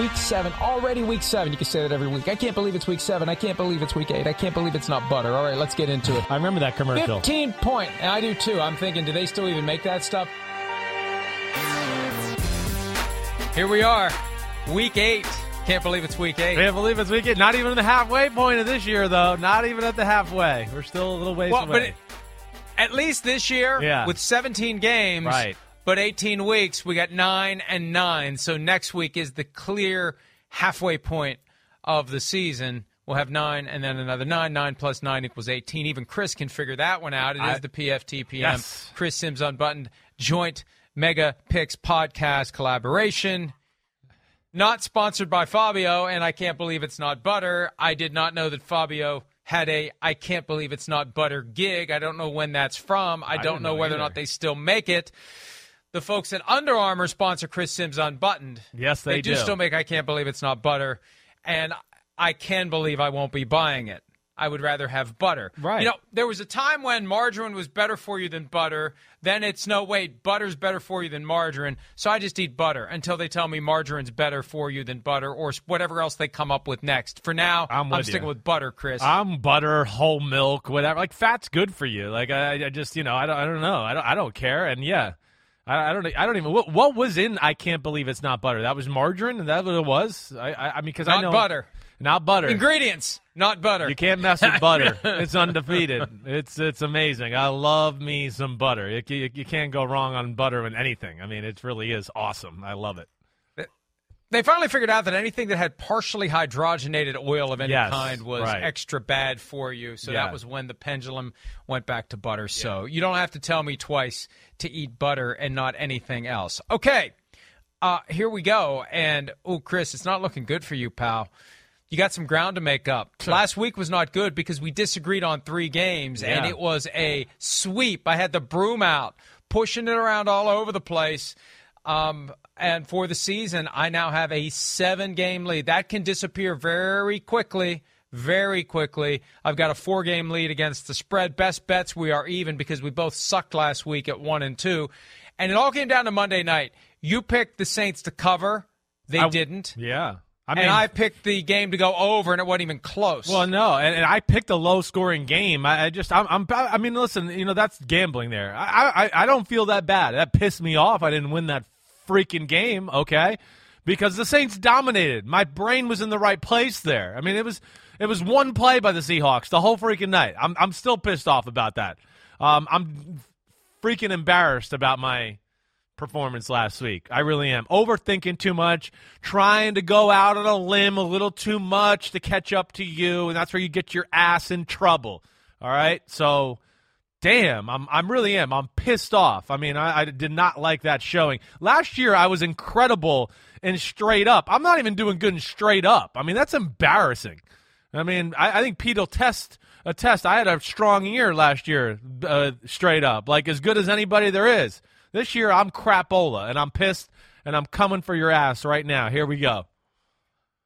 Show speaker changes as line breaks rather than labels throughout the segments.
Week seven, already week seven. You can say that every week. I can't believe it's week seven. I can't believe it's week eight. I can't believe it's not butter. All right, let's get into it.
I remember that commercial.
15 point. And I do too. I'm thinking, do they still even make that stuff? Here we are, week eight. Can't believe it's week eight.
Can't believe it's week eight. Not even the halfway point of this year, though. Not even at the halfway. We're still a little ways
well,
away.
but it, at least this year,
Yeah.
with 17 games,
Right.
But 18 weeks, we got nine and nine. So next week is the clear halfway point of the season. We'll have nine and then another nine. Nine plus nine equals 18. Even Chris can figure that one out. It is
I-
the PFTPM.
Yes.
Chris Sims Unbuttoned joint Mega Picks podcast collaboration. Not sponsored by Fabio, and I can't believe it's not butter. I did not know that Fabio had a I can't believe it's not butter gig. I don't know when that's from. I, don't know
know
whether or not they still make it. The folks at Under Armour sponsor Chris Sims Unbuttoned.
Yes, they
do
do.
still make I can't believe it's not butter, and I can believe I won't be buying it. I would rather have butter.
Right.
You know, there was a time when margarine was better for you than butter. Then it's no wait, butter's better for you than margarine. So I just eat butter until they tell me margarine's better for you than butter or whatever else they come up with next. For now,
I'm with
sticking
you.
with butter, Chris.
I'm butter, whole milk, whatever. Like fat's good for you. Like I, I just, you know, I don't, I don't know. I don't, I don't care. And yeah, I, I don't, I don't even. What, what was in? I can't believe it's not butter. That was margarine. And that what it was. I, I, I mean, because I
Not
know
butter.
not butter.
Ingredients, not butter.
You can't mess with butter. it's undefeated. It's it's amazing. I love me some butter. You, you, you can't go wrong on butter and anything. I mean, it really is awesome. I love it.
They finally figured out that anything that had partially hydrogenated oil of any
Yes,
kind was
right.
extra bad for you. So
Yeah.
that was when the pendulum went back to butter. So you don't have to tell me twice to eat butter and not anything else. Okay, uh, here we go. And oh, Chris, it's not looking good for you, pal. You got some ground to make up. Last week was not good because we disagreed on three games, and it was a sweep. I had the broom out, pushing it around all over the place. Um, and for the season, I now have a seven game lead. That can disappear very quickly. Very quickly. I've got a four game lead against the spread. Best bets, we are even because we both sucked last week at one and two. And it all came down to Monday night. You picked the Saints to cover, they
I-
didn't.
Yeah. I mean,
and I picked the game to go over, and it wasn't even close.
Well, no, and, and I picked a low scoring game. I, I just, I'm, I'm, I mean, listen, you know, that's gambling there. I, I, I don't feel that bad. That pissed me off. I didn't win that freaking game, okay? Because the Saints dominated. My brain was in the right place there. I mean, it was, it was one play by the Seahawks the whole freaking night. I'm, I'm still pissed off about that. Um, I'm freaking embarrassed about my performance last week. I really am. Overthinking too much, trying to go out on a limb a little too much to catch up to you, and that's where you get your ass in trouble. All right? So damn, I'm I'm really am. I'm pissed off. I mean, I, I did not like that showing. Last year I was incredible and straight up. I'm not even doing good and straight up. I mean, that's embarrassing. I mean, I, I think Pete will test a test. I had a strong year last year, uh, straight up, like as good as anybody there is. This year, I'm crapola, and I'm pissed, and I'm coming for your ass right now. Here we go.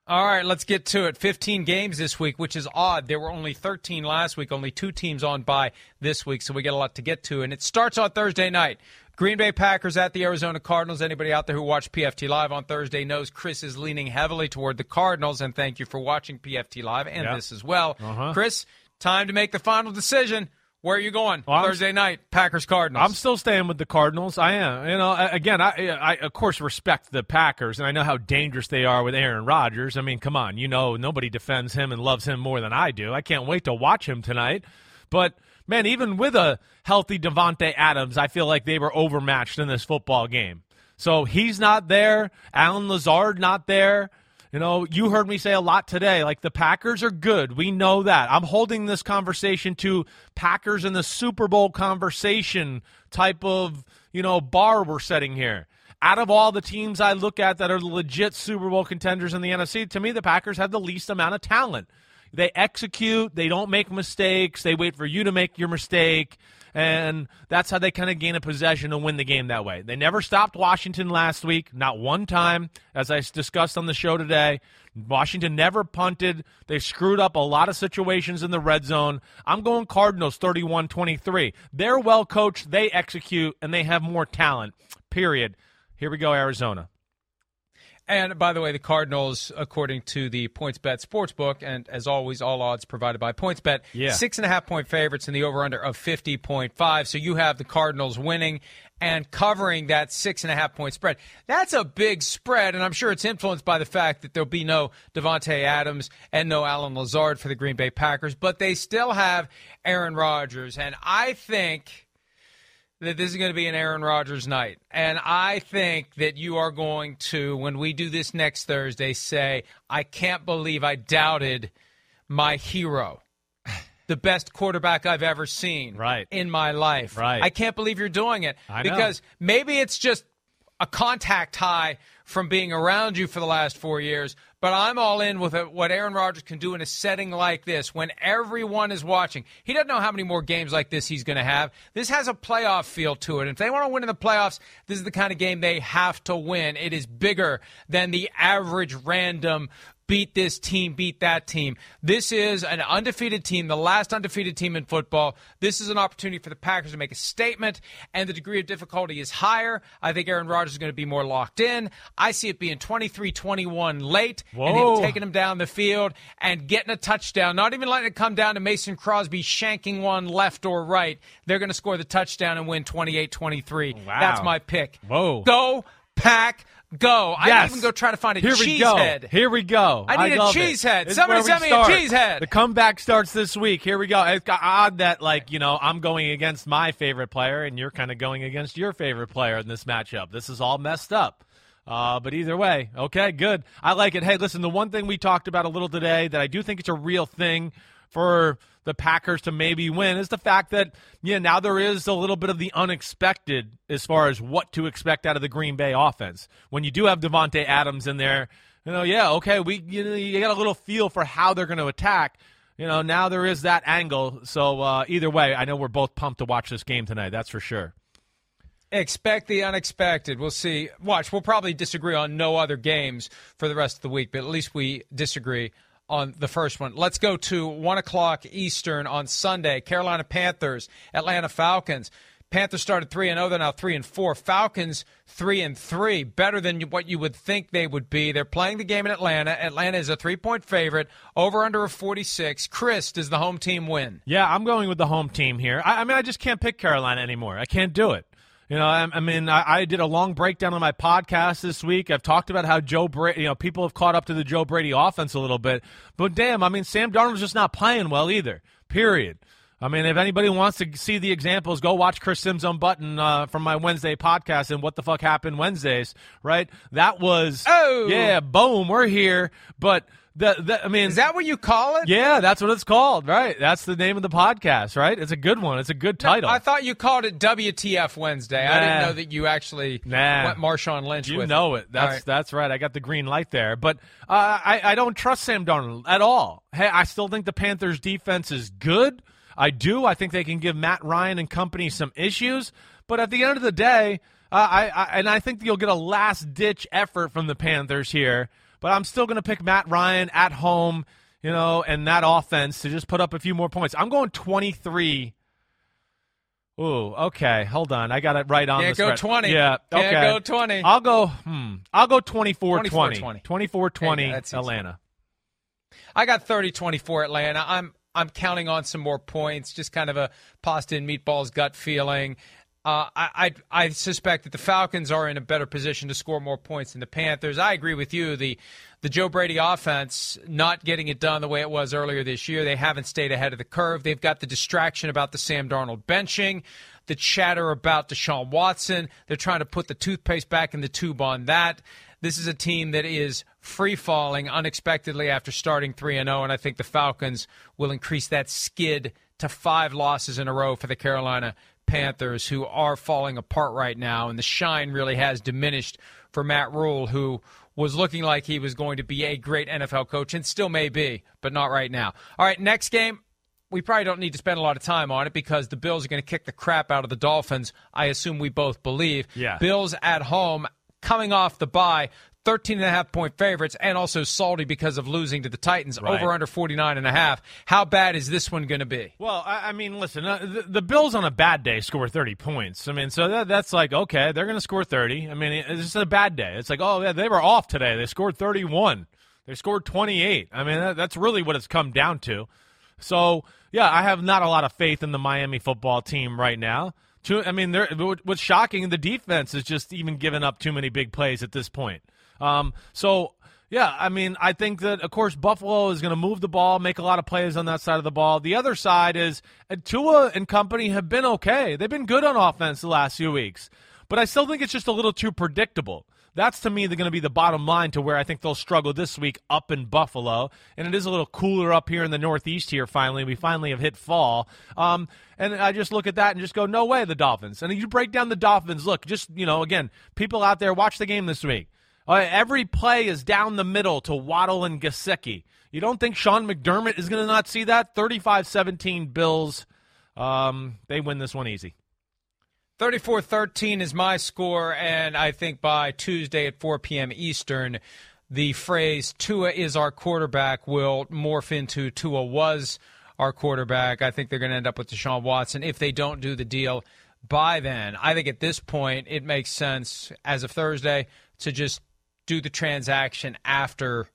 All right, let's get to it. 15 games this week, which is odd. There were only 13 last week, only two teams on by this week, so we get a lot to get to. And it starts on Thursday night. Green Bay Packers at the Arizona Cardinals. Anybody out there who watched PFT Live on Thursday knows Chris is leaning heavily toward the Cardinals, and thank you for watching PFT Live and
Yeah.
this as well.
Uh-huh.
Chris, time to make the final decision. Where are you going?
Well, I'm-
Thursday night, Packers Cardinals.
I'm still staying with the Cardinals. I am. You know, again, I, I of course respect the Packers, and I know how dangerous they are with Aaron Rodgers. I mean, come on, you know, nobody defends him and loves him more than I do. I can't wait to watch him tonight. But man, even with a healthy Davante Adams, I feel like they were overmatched in this football game. So he's not there. Allen Lazard not there. You know, you heard me say a lot today, like the Packers are good. We know that. I'm holding this conversation to Packers in the Super Bowl conversation type of, you know, bar we're setting here. Out of all the teams I look at that are legit Super Bowl contenders in the NFC, to me, the Packers have the least amount of talent. They execute, they don't make mistakes, they wait for you to make your mistake and that's how they kind of gain a possession and win the game that way. They never stopped Washington last week, not one time, as I discussed on the show today. Washington never punted. They screwed up a lot of situations in the red zone. I'm going Cardinals 31 23. They're well coached, they execute, and they have more talent, period. Here we go, Arizona.
And by the way, the Cardinals, according to the PointsBet Sportsbook, and as always, all odds provided by PointsBet,
yeah.
six and a half point favorites in the over under of 50.5. So you have the Cardinals winning and covering that six and a half point spread. That's a big spread, and I'm sure it's influenced by the fact that there'll be no Davante Adams and no Allen Lazard for the Green Bay Packers, but they still have Aaron Rodgers. And I think that this is going to be an Aaron Rodgers night. And I think that you are going to, when we do this next Thursday, say, I can't believe I doubted my hero. The best quarterback I've ever seen
right.
in my life.
Right.
I can't believe you're doing it.
I
because
know.
maybe it's just a contact high from being around you for the last four years, but I'm all in with what Aaron Rodgers can do in a setting like this when everyone is watching. He doesn't know how many more games like this he's going to have. This has a playoff feel to it. If they want to win in the playoffs, this is the kind of game they have to win. It is bigger than the average random beat this team, beat that team. This is an undefeated team, the last undefeated team in football. This is an opportunity for the Packers to make a statement, and the degree of difficulty is higher. I think Aaron Rodgers is going to be more locked in. I see it being 23 21 late,
Whoa.
and him taking him down the field and getting a touchdown, not even letting it come down to Mason Crosby shanking one left or right. They're going to score the touchdown and win 28 23.
Wow.
That's my pick.
Whoa.
Go, Pack, go.
Yes.
I'd even go try to find a
Here
cheese
we go.
head.
Here we go.
I need a
love
cheese
it.
head.
This
Somebody send me a
start.
cheese head.
The comeback starts this week. Here we go. It's got odd that like you know I'm going against my favorite player and you're kind of going against your favorite player in this matchup. This is all messed up. Uh, but either way, okay, good. I like it. Hey, listen, the one thing we talked about a little today that I do think it's a real thing for the Packers to maybe win is the fact that yeah now there is a little bit of the unexpected as far as what to expect out of the Green Bay offense when you do have Davante Adams in there. You know, yeah, okay, we you, know, you got a little feel for how they're going to attack. You know, now there is that angle. So uh, either way, I know we're both pumped to watch this game tonight. That's for sure.
Expect the unexpected. We'll see. Watch, we'll probably disagree on no other games for the rest of the week, but at least we disagree on the first one. Let's go to 1 o'clock Eastern on Sunday. Carolina Panthers, Atlanta Falcons. Panthers started 3 and 0, they're now 3 and 4. Falcons 3 and 3, better than what you would think they would be. They're playing the game in Atlanta. Atlanta is a 3-point favorite, over under a 46. Chris, does the home team win?
Yeah, I'm going with the home team here. I, I mean, I just can't pick Carolina anymore. I can't do it. You know, I, I mean, I, I, did a long breakdown on my podcast this week. I've talked about how Joe Brady, you know, people have caught up to the Joe Brady offense a little bit. But damn, I mean, Sam Darnold's just not playing well either, period. I mean, if anybody wants to see the examples, go watch Chris Sims Unbutton uh, from my Wednesday podcast and What the Fuck Happened Wednesdays, right? That was,
oh,
yeah, boom, we're here. But the, the, I mean,
is that what you call it?
Yeah, that's what it's called, right? That's the name of the podcast, right? It's a good one. It's a good title.
No, I thought you called it WTF Wednesday.
Nah.
I didn't know that you actually
nah.
went Marshawn Lynch.
You know it. That's
right.
that's right. I got the green light there, but uh, I I don't trust Sam Darnold at all. Hey, I still think the Panthers' defense is good. I do. I think they can give Matt Ryan and company some issues, but at the end of the day, uh, I, I and I think you'll get a last ditch effort from the Panthers here but I'm still going to pick Matt Ryan at home, you know, and that offense to just put up a few more points. I'm going 23. Ooh, okay. Hold on. I got it right on
Can't
the
go
spread.
20.
Yeah, okay.
Can't go 20.
I'll go hmm. I'll go 24 20.
24-20.
24 20
Hey.
Atlanta.
I got 30-24 Atlanta. I'm I'm counting on some more points, just kind of a pasta and meatballs gut feeling. Uh, I, I, I suspect that the Falcons are in a better position to score more points than the Panthers. I agree with you. The the Joe Brady offense not getting it done the way it was earlier this year. They haven't stayed ahead of the curve. They've got the distraction about the Sam Darnold benching, the chatter about Deshaun Watson. They're trying to put the toothpaste back in the tube on that. This is a team that is free falling unexpectedly after starting 3 and 0 and I think the Falcons will increase that skid to 5 losses in a row for the Carolina Panthers who are falling apart right now and the shine really has diminished for Matt Rhule who was looking like he was going to be a great NFL coach and still may be, but not right now. All right, next game we probably don't need to spend a lot of time on it because the Bills are going to kick the crap out of the Dolphins. I assume we both believe.
Yeah.
Bills at home, coming off the bye, 13 and a half point favorites and also salty because of losing to the Titans
Right.
over under 49 and a half. How bad is this one going to be?
Well, I, I mean, listen, uh, the, the Bills on a bad day score 30 points. I mean, so that, that's like, okay, they're going to score 30. I mean, it- it's just a bad day. It's like, oh, yeah, they were off today. They scored 31. They scored 28. I mean, that, that's really what it's come down to. So, yeah, I have not a lot of faith in the Miami football team right now. Too, I mean, they're, what's shocking, the defense is just even giving up too many big plays at this point. Um, so, yeah, I mean, I think that, of course, Buffalo is going to move the ball, make a lot of plays on that side of the ball. The other side is uh, Tua and company have been okay. They've been good on offense the last few weeks. But I still think it's just a little too predictable. That's to me going to be the bottom line to where I think they'll struggle this week up in Buffalo, and it is a little cooler up here in the Northeast. Here, finally, we finally have hit fall, um, and I just look at that and just go, no way, the Dolphins. And you break down the Dolphins. Look, just you know, again, people out there watch the game this week. Uh, every play is down the middle to Waddle and Gesicki. You don't think Sean McDermott is going to not see that? 35-17 Bills. Um, they win this one easy.
34 13 is my score, and I think by Tuesday at 4 p.m. Eastern, the phrase Tua is our quarterback will morph into Tua was our quarterback. I think they're going to end up with Deshaun Watson if they don't do the deal by then. I think at this point, it makes sense as of Thursday to just do the transaction after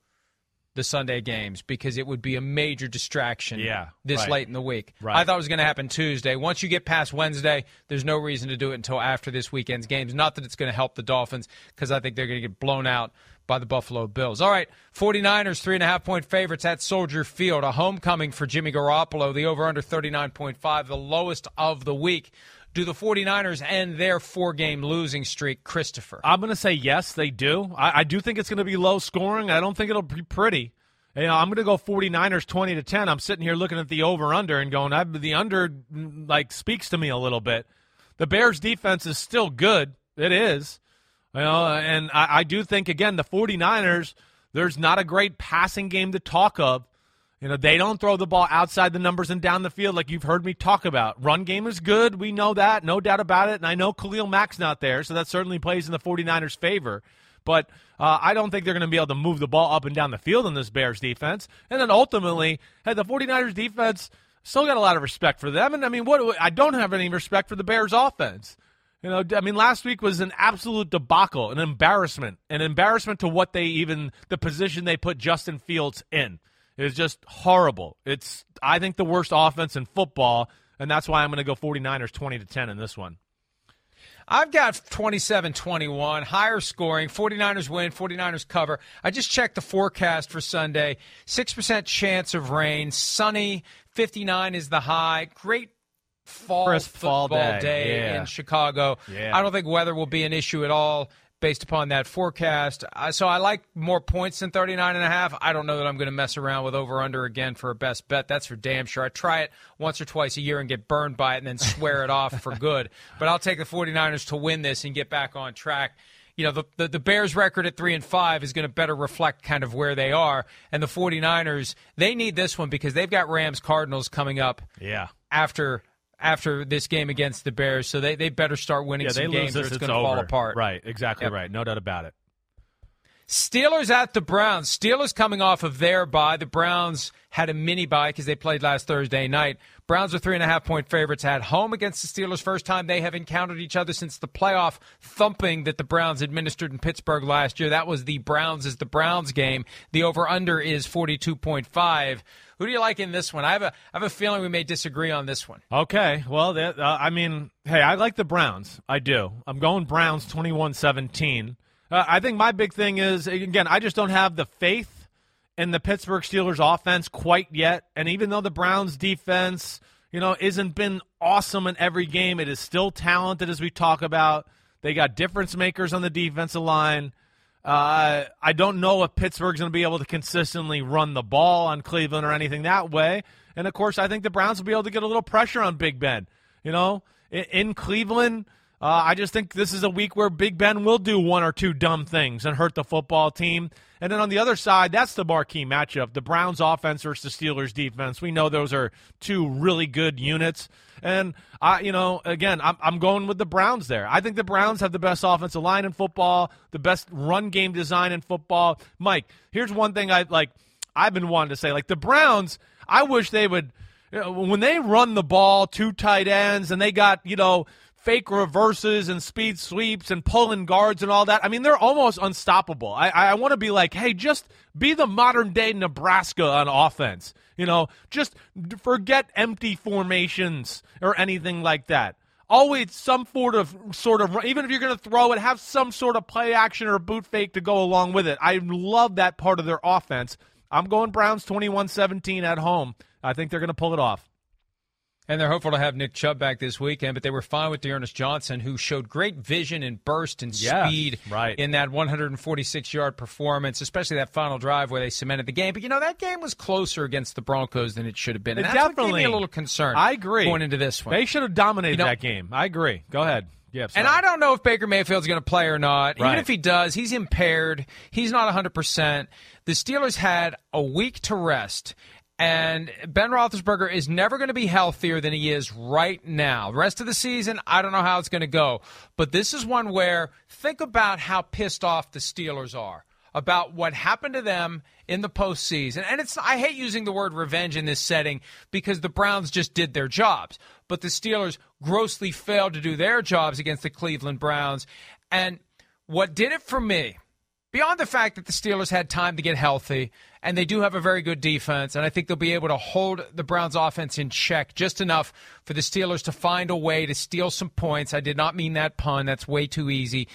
the Sunday games because it would be a major distraction
Yeah,
this
right.
late in the week.
Right.
I thought it was going to happen Tuesday. Once you get past Wednesday, there's no reason to do it until after this weekend's games. Not that it's going to help the Dolphins because I think they're going to get blown out by the Buffalo Bills. All right, 49ers, three and a half point favorites at Soldier Field. A homecoming for Jimmy Garoppolo. The over under 39.5, the lowest of the week. Do the 49ers end their four game losing streak, Christopher?
I'm going to say yes, they do. I, I do think it's going to be low scoring. I don't think it'll be pretty. You know, I'm going to go 49ers 20 to 10. I'm sitting here looking at the over under and going, I, the under like speaks to me a little bit. The Bears defense is still good. It is. You know, and I, I do think again the 49ers. There's not a great passing game to talk of. You know, they don't throw the ball outside the numbers and down the field like you've heard me talk about. Run game is good. We know that. No doubt about it. And I know Khalil Mack's not there, so that certainly plays in the 49ers' favor. But uh, I don't think they're going to be able to move the ball up and down the field in this Bears defense. And then ultimately, hey, the 49ers defense still got a lot of respect for them. And I mean, what I don't have any respect for the Bears offense. You know, I mean, last week was an absolute debacle, an embarrassment, an embarrassment to what they even the position they put Justin Fields in. It was just horrible. It's I think the worst offense in football, and that's why I'm going to go 49ers 20 to 10 in this one.
I've got 27 21, higher scoring. 49ers win, 49ers cover. I just checked the forecast for Sunday 6% chance of rain, sunny, 59 is the high. Great fall
Crisp fall
football
day, yeah.
in Chicago.
Yeah.
I don't think weather will be an issue at all based upon that forecast. Uh, so I like more points than 39 and a half. I don't know that I'm going to mess around with over under again for a best bet. That's for damn sure. I try it once or twice a year and get burned by it and then swear it off for good. But I'll take the 49ers to win this and get back on track. You know, the, the, the Bears record at 3 and 5 is going to better reflect kind of where they are. And the 49ers, they need this one because they've got Rams Cardinals coming up
Yeah.
after after this game against the Bears. So they, they better start winning
Yeah,
some games or it's
it's
going to fall apart.
Right, exactly
Yep.
right. No doubt about it.
Steelers at the Browns. Steelers coming off of their bye. The Browns had a mini bye because they played last Thursday night. Browns are three and a half point favorites at home against the Steelers. First time they have encountered each other since the playoff thumping that the Browns administered in Pittsburgh last year. That was the Browns is the Browns game. The over under is 42.5. Who do you like in this one? I have a I have a feeling we may disagree on this one.
Okay. Well, that, uh, I mean, hey, I like the Browns. I do. I'm going Browns 21 17. Uh, I think my big thing is, again, I just don't have the faith in the Pittsburgh Steelers offense quite yet. And even though the Browns defense, you know, isn't been awesome in every game, it is still talented as we talk about. They got difference makers on the defensive line. Uh, I don't know if Pittsburgh's going to be able to consistently run the ball on Cleveland or anything that way. And of course, I think the Browns will be able to get a little pressure on Big Ben. You know, in, in Cleveland, uh, I just think this is a week where Big Ben will do one or two dumb things and hurt the football team. And then on the other side, that's the marquee matchup the Browns offense versus the Steelers defense. We know those are two really good units. And, I, you know, again, I'm, I'm going with the Browns there. I think the Browns have the best offensive line in football, the best run game design in football. Mike, here's one thing I like, I've been wanting to say. Like, the Browns, I wish they would. When they run the ball, two tight ends, and they got, you know, fake reverses and speed sweeps and pulling guards and all that. I mean, they're almost unstoppable. I, I want to be like, hey, just be the modern day Nebraska on offense. You know, just forget empty formations or anything like that. Always some sort of sort of even if you're going to throw it, have some sort of play action or boot fake to go along with it. I love that part of their offense. I'm going Browns 21-17 at home. I think they're going to pull it off.
And they're hopeful to have Nick Chubb back this weekend, but they were fine with D'Ernest Johnson, who showed great vision and burst and
yeah,
speed
right.
in that 146 yard performance, especially that final drive where they cemented the game. But you know that game was closer against the Broncos than it should have been. And
it
that's
definitely
what gave me a little concern.
I agree
going into this one.
They should have dominated
you know,
that game. I agree. Go ahead. Yeah,
and I don't know if Baker Mayfield's going to play or not.
Right.
Even if he does, he's impaired. He's not 100%. The Steelers had a week to rest. And Ben Roethlisberger is never going to be healthier than he is right now. The rest of the season, I don't know how it's going to go. But this is one where think about how pissed off the Steelers are about what happened to them in the postseason. And it's I hate using the word revenge in this setting because the Browns just did their jobs. But the Steelers grossly failed to do their jobs against the Cleveland Browns. And what did it for me beyond the fact that the Steelers had time to get healthy, and they do have a very good defense, and I think they'll be able to hold the Browns' offense in check just enough for the Steelers to find a way to steal some points. I did not mean that pun. That's way too easy.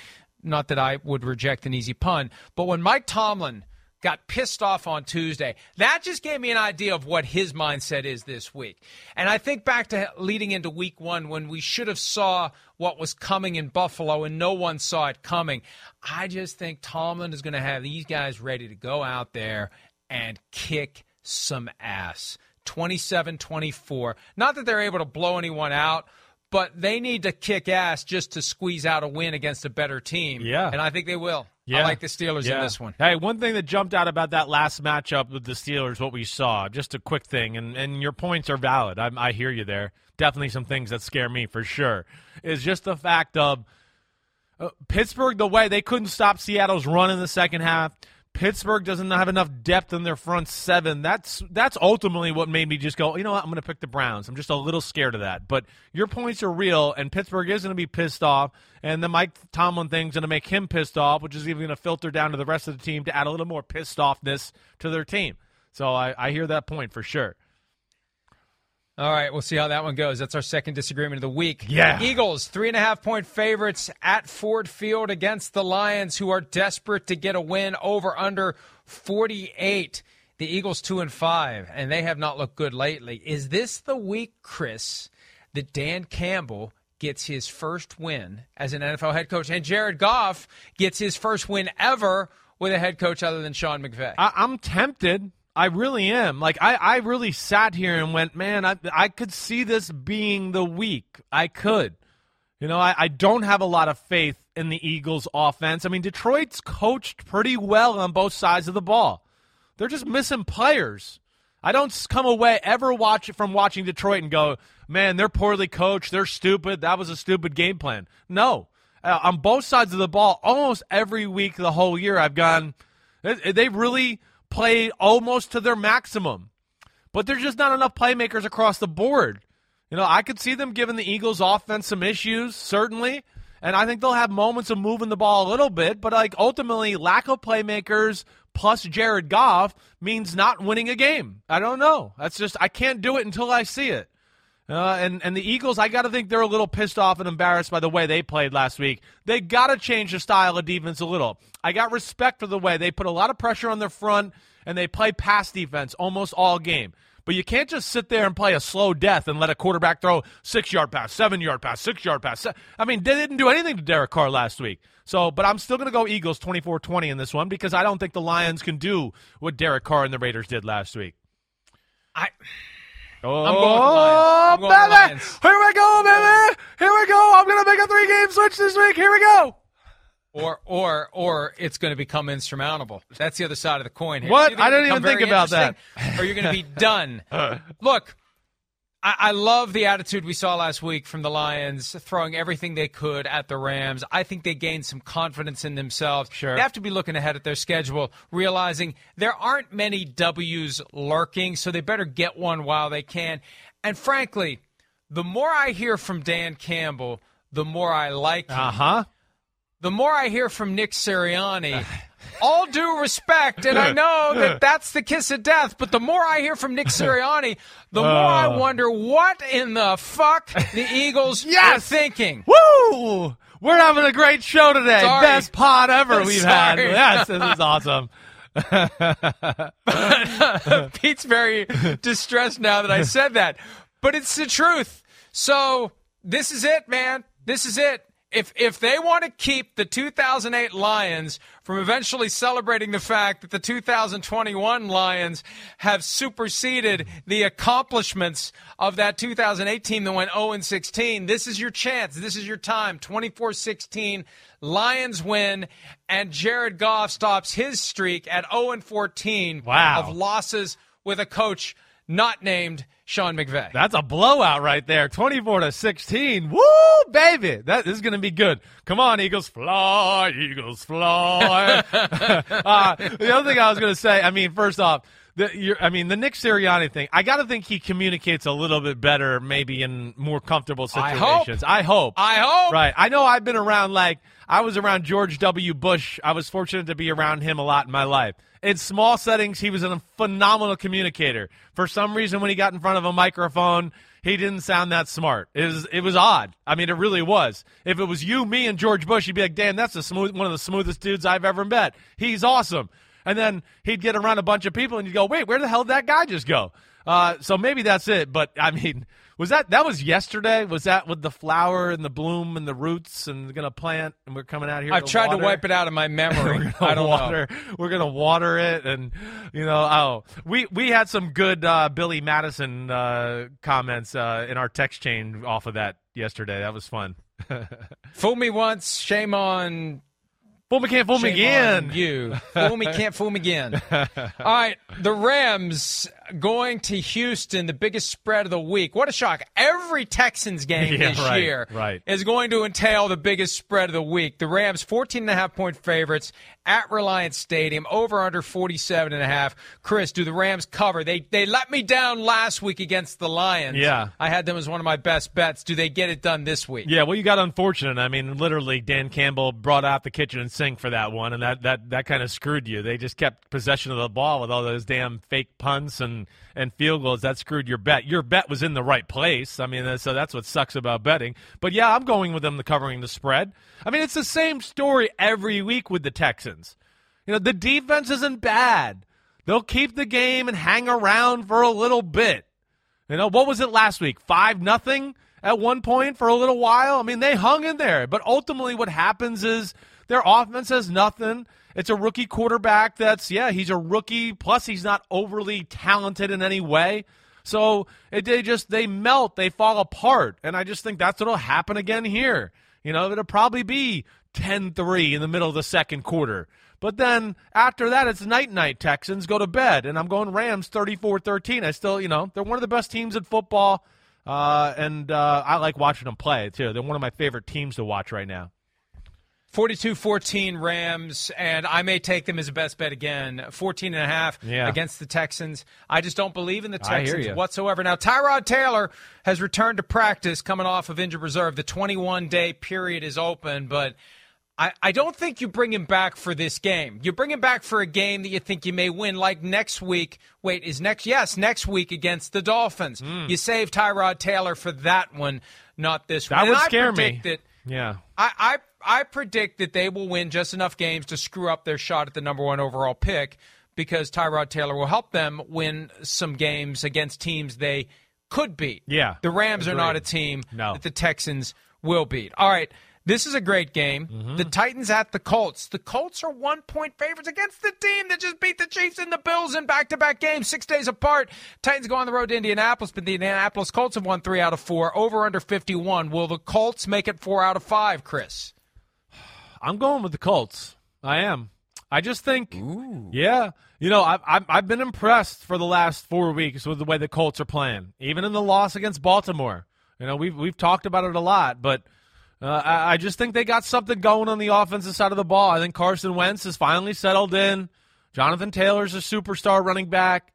Not that I would reject an easy pun. But when Mike Tomlin got pissed off on Tuesday. That just gave me an idea of what his mindset is this week. And I think back to leading into week 1 when we should have saw what was coming in Buffalo and no one saw it coming. I just think Tomlin is going to have these guys ready to go out there and kick some ass. 27 24. Not that they're able to blow anyone out, but they need to kick ass just to squeeze out a win against a better team.
Yeah.
And I think they will.
Yeah.
I like the Steelers
yeah.
in this one.
Hey, one thing that jumped out about that last matchup with the Steelers, what we saw, just a quick thing, and, and your points are valid. I, I hear you there. Definitely some things that scare me for sure. Is just the fact of uh, Pittsburgh, the way they couldn't stop Seattle's run in the second half. Pittsburgh doesn't have enough depth in their front seven. That's that's ultimately what made me just go, you know what, I'm going to pick the Browns. I'm just a little scared of that. But your points are real, and Pittsburgh is going to be pissed off, and the Mike Tomlin thing's going to make him pissed off, which is even going to filter down to the rest of the team to add a little more pissed offness to their team. So I, I hear that point for sure.
All right, we'll see how that one goes. That's our second disagreement of the week.
Yeah.
Eagles, three and a half point favorites at Ford Field against the Lions, who are desperate to get a win over under 48. The Eagles, two and five, and they have not looked good lately. Is this the week, Chris, that Dan Campbell gets his first win as an NFL head coach and Jared Goff gets his first win ever with a head coach other than Sean McVay?
I, I'm tempted. I really am. Like I, I really sat here and went, man, I, I could see this being the week. I could. You know, I, I don't have a lot of faith in the Eagles offense. I mean, Detroit's coached pretty well on both sides of the ball. They're just missing players. I don't come away ever watch from watching Detroit and go, man, they're poorly coached. They're stupid. That was a stupid game plan. No. Uh, on both sides of the ball, almost every week the whole year, I've gone, they really – play almost to their maximum. But there's just not enough playmakers across the board. You know, I could see them giving the Eagles offense some issues, certainly. And I think they'll have moments of moving the ball a little bit, but like ultimately, lack of playmakers plus Jared Goff means not winning a game. I don't know. That's just I can't do it until I see it. Uh, and and the Eagles, I got to think they're a little pissed off and embarrassed by the way they played last week. They got to change the style of defense a little. I got respect for the way they put a lot of pressure on their front and they play pass defense almost all game. But you can't just sit there and play a slow death and let a quarterback throw six yard pass, seven yard pass, six yard pass. I mean, they didn't do anything to Derek Carr last week. So, but I'm still going to go Eagles 24 20 in this one because I don't think the Lions can do what Derek Carr and the Raiders did last week.
I.
Oh,
I'm going with Lions. I'm oh, going with
baby! Here we go, baby! Here we go! I'm going to make a three game switch this week. Here we go!
Or, or, or it's going to become insurmountable. That's the other side of the coin here.
What? I didn't even think about that.
Or you're going to be done. Look, I, I love the attitude we saw last week from the Lions, throwing everything they could at the Rams. I think they gained some confidence in themselves.
Sure.
They have to be looking ahead at their schedule, realizing there aren't many W's lurking, so they better get one while they can. And frankly, the more I hear from Dan Campbell, the more I like him
Uh huh.
the more I hear from Nick Sirianni, all due respect, and I know that that's the kiss of death, but the more I hear from Nick Sirianni, the more I uh. wonder what in the fuck the Eagles
Yes!
are thinking.
Woo! We're having a great show today.
Sorry.
Best pod ever we've had. Yes, this is awesome.
Pete's very distressed now that I said that, but it's the truth. So this is it, man. This is it. If if they want to keep the 2008 Lions from eventually celebrating the fact that the 2021 Lions have superseded the accomplishments of that 2008 team that went 0 and 16, this is your chance. This is your time. 24-16, Lions win, and Jared Goff stops his streak at 0 and 14
Wow.
of losses with a coach not named Sean McVay.
That's a blowout right there. 24 to 16. Woo, baby. That is going to be good. Come on, Eagles. Fly, Eagles, fly. uh, the other thing I was going to say, I mean, first off, the, you're, I mean, the Nick Sirianni thing, I got to think he communicates a little bit better, maybe in more comfortable situations.
I hope.
I hope.
I hope.
Right. I know I've been around, like, I was around George W. Bush. I was fortunate to be around him a lot in my life. In small settings, he was a phenomenal communicator. For some reason, when he got in front of a microphone, he didn't sound that smart. It was, it was odd. I mean, it really was. If it was you, me, and George Bush, you'd be like, damn, that's the smooth, one of the smoothest dudes I've ever met. He's awesome. And then he'd get around a bunch of people and you'd go, wait, where the hell did that guy just go? Uh, so maybe that's it. But I mean, was that that was yesterday? Was that with the flower and the bloom and the roots and gonna plant and we're coming out here?
I've tried to wipe it out of my memory. I don't
water.
know.
We're gonna water it, and you know, oh, we we had some good uh, Billy Madison uh, comments uh, in our text chain off of that yesterday. That was fun.
Fool me once, shame on
Fool me can't fool me again.
You fool me, can't fool me again. All right, the Rams going to Houston, the biggest spread of the week. What a shock! Every Texans game
Yeah,
this
right,
year
right.
is going to entail the biggest spread of the week. The Rams, 14 and a half point favorites at Reliant Stadium, over under 47 and a half. Chris, do the Rams cover? They they let me down last week against the Lions.
Yeah.
I had them as one of my best bets. Do they get it done this week?
Yeah, well, you got unfortunate. I mean, literally, Dan Campbell brought out the kitchen and sink for that one, and that that that kind of screwed you. They just kept possession of the ball with all those damn fake punts and and field goals. That screwed your bet. Your bet was in the right place. I mean, so that's what sucks about betting. But yeah, I'm going with them to covering the spread. I mean, it's the same story every week with the Texans. You know, the defense isn't bad. They'll keep the game and hang around for a little bit. You know, what was it last week? Five nothing at one point for a little while. I mean, they hung in there, but ultimately, what happens is their offense has nothing. It's a rookie quarterback. That's yeah, he's a rookie. Plus, he's not overly talented in any way. So it, they just they melt, they fall apart, and I just think that's what'll happen again here. You know, it'll probably be 10-3 in the middle of the second quarter. But then after that, it's night night. Texans go to bed, and I'm going Rams 34-13. I still, you know, they're one of the best teams in football, uh, and uh, I like watching them play too. They're one of my favorite teams to watch right now.
42-14 Rams, and I may take them as a best bet again. 14 and a half
Yeah.
against the Texans. I just don't believe in the Texans whatsoever. Now, Tyrod Taylor has returned to practice coming off of injured reserve. The 21-day period is open, but I, I don't think you bring him back for this game. You bring him back for a game that you think you may win, like next week. Wait, is next? Yes, next week against the Dolphins.
Hmm.
You save Tyrod Taylor for that one, not this
That
one.
would
And I
scare me.
That
Yeah.
I, I I predict that they will win just enough games to screw up their shot at the number one overall pick. because Tyrod Taylor will help them win some games against teams they could beat.
Yeah,
The Rams are not a team
No.
that the Texans will beat. All right. This is a great game.
Mm-hmm.
The Titans at the Colts. The Colts are one point favorites against the team that just beat the Chiefs and the Bills in back to back games, six days apart. Titans go on the road to Indianapolis, but the Indianapolis Colts have won three out of four. Over under 51. Will the Colts make it four out of five, Chris?
I'm going with the Colts. I am. I just think, yeah, you know, I've, I've I've been impressed for the last four weeks with the way the Colts are playing, even in the loss against Baltimore. You know, we've we've talked about it a lot, but uh, I, I just think they got something going on the offensive side of the ball. I think Carson Wentz has finally settled in. Jonathan Taylor's a superstar running back.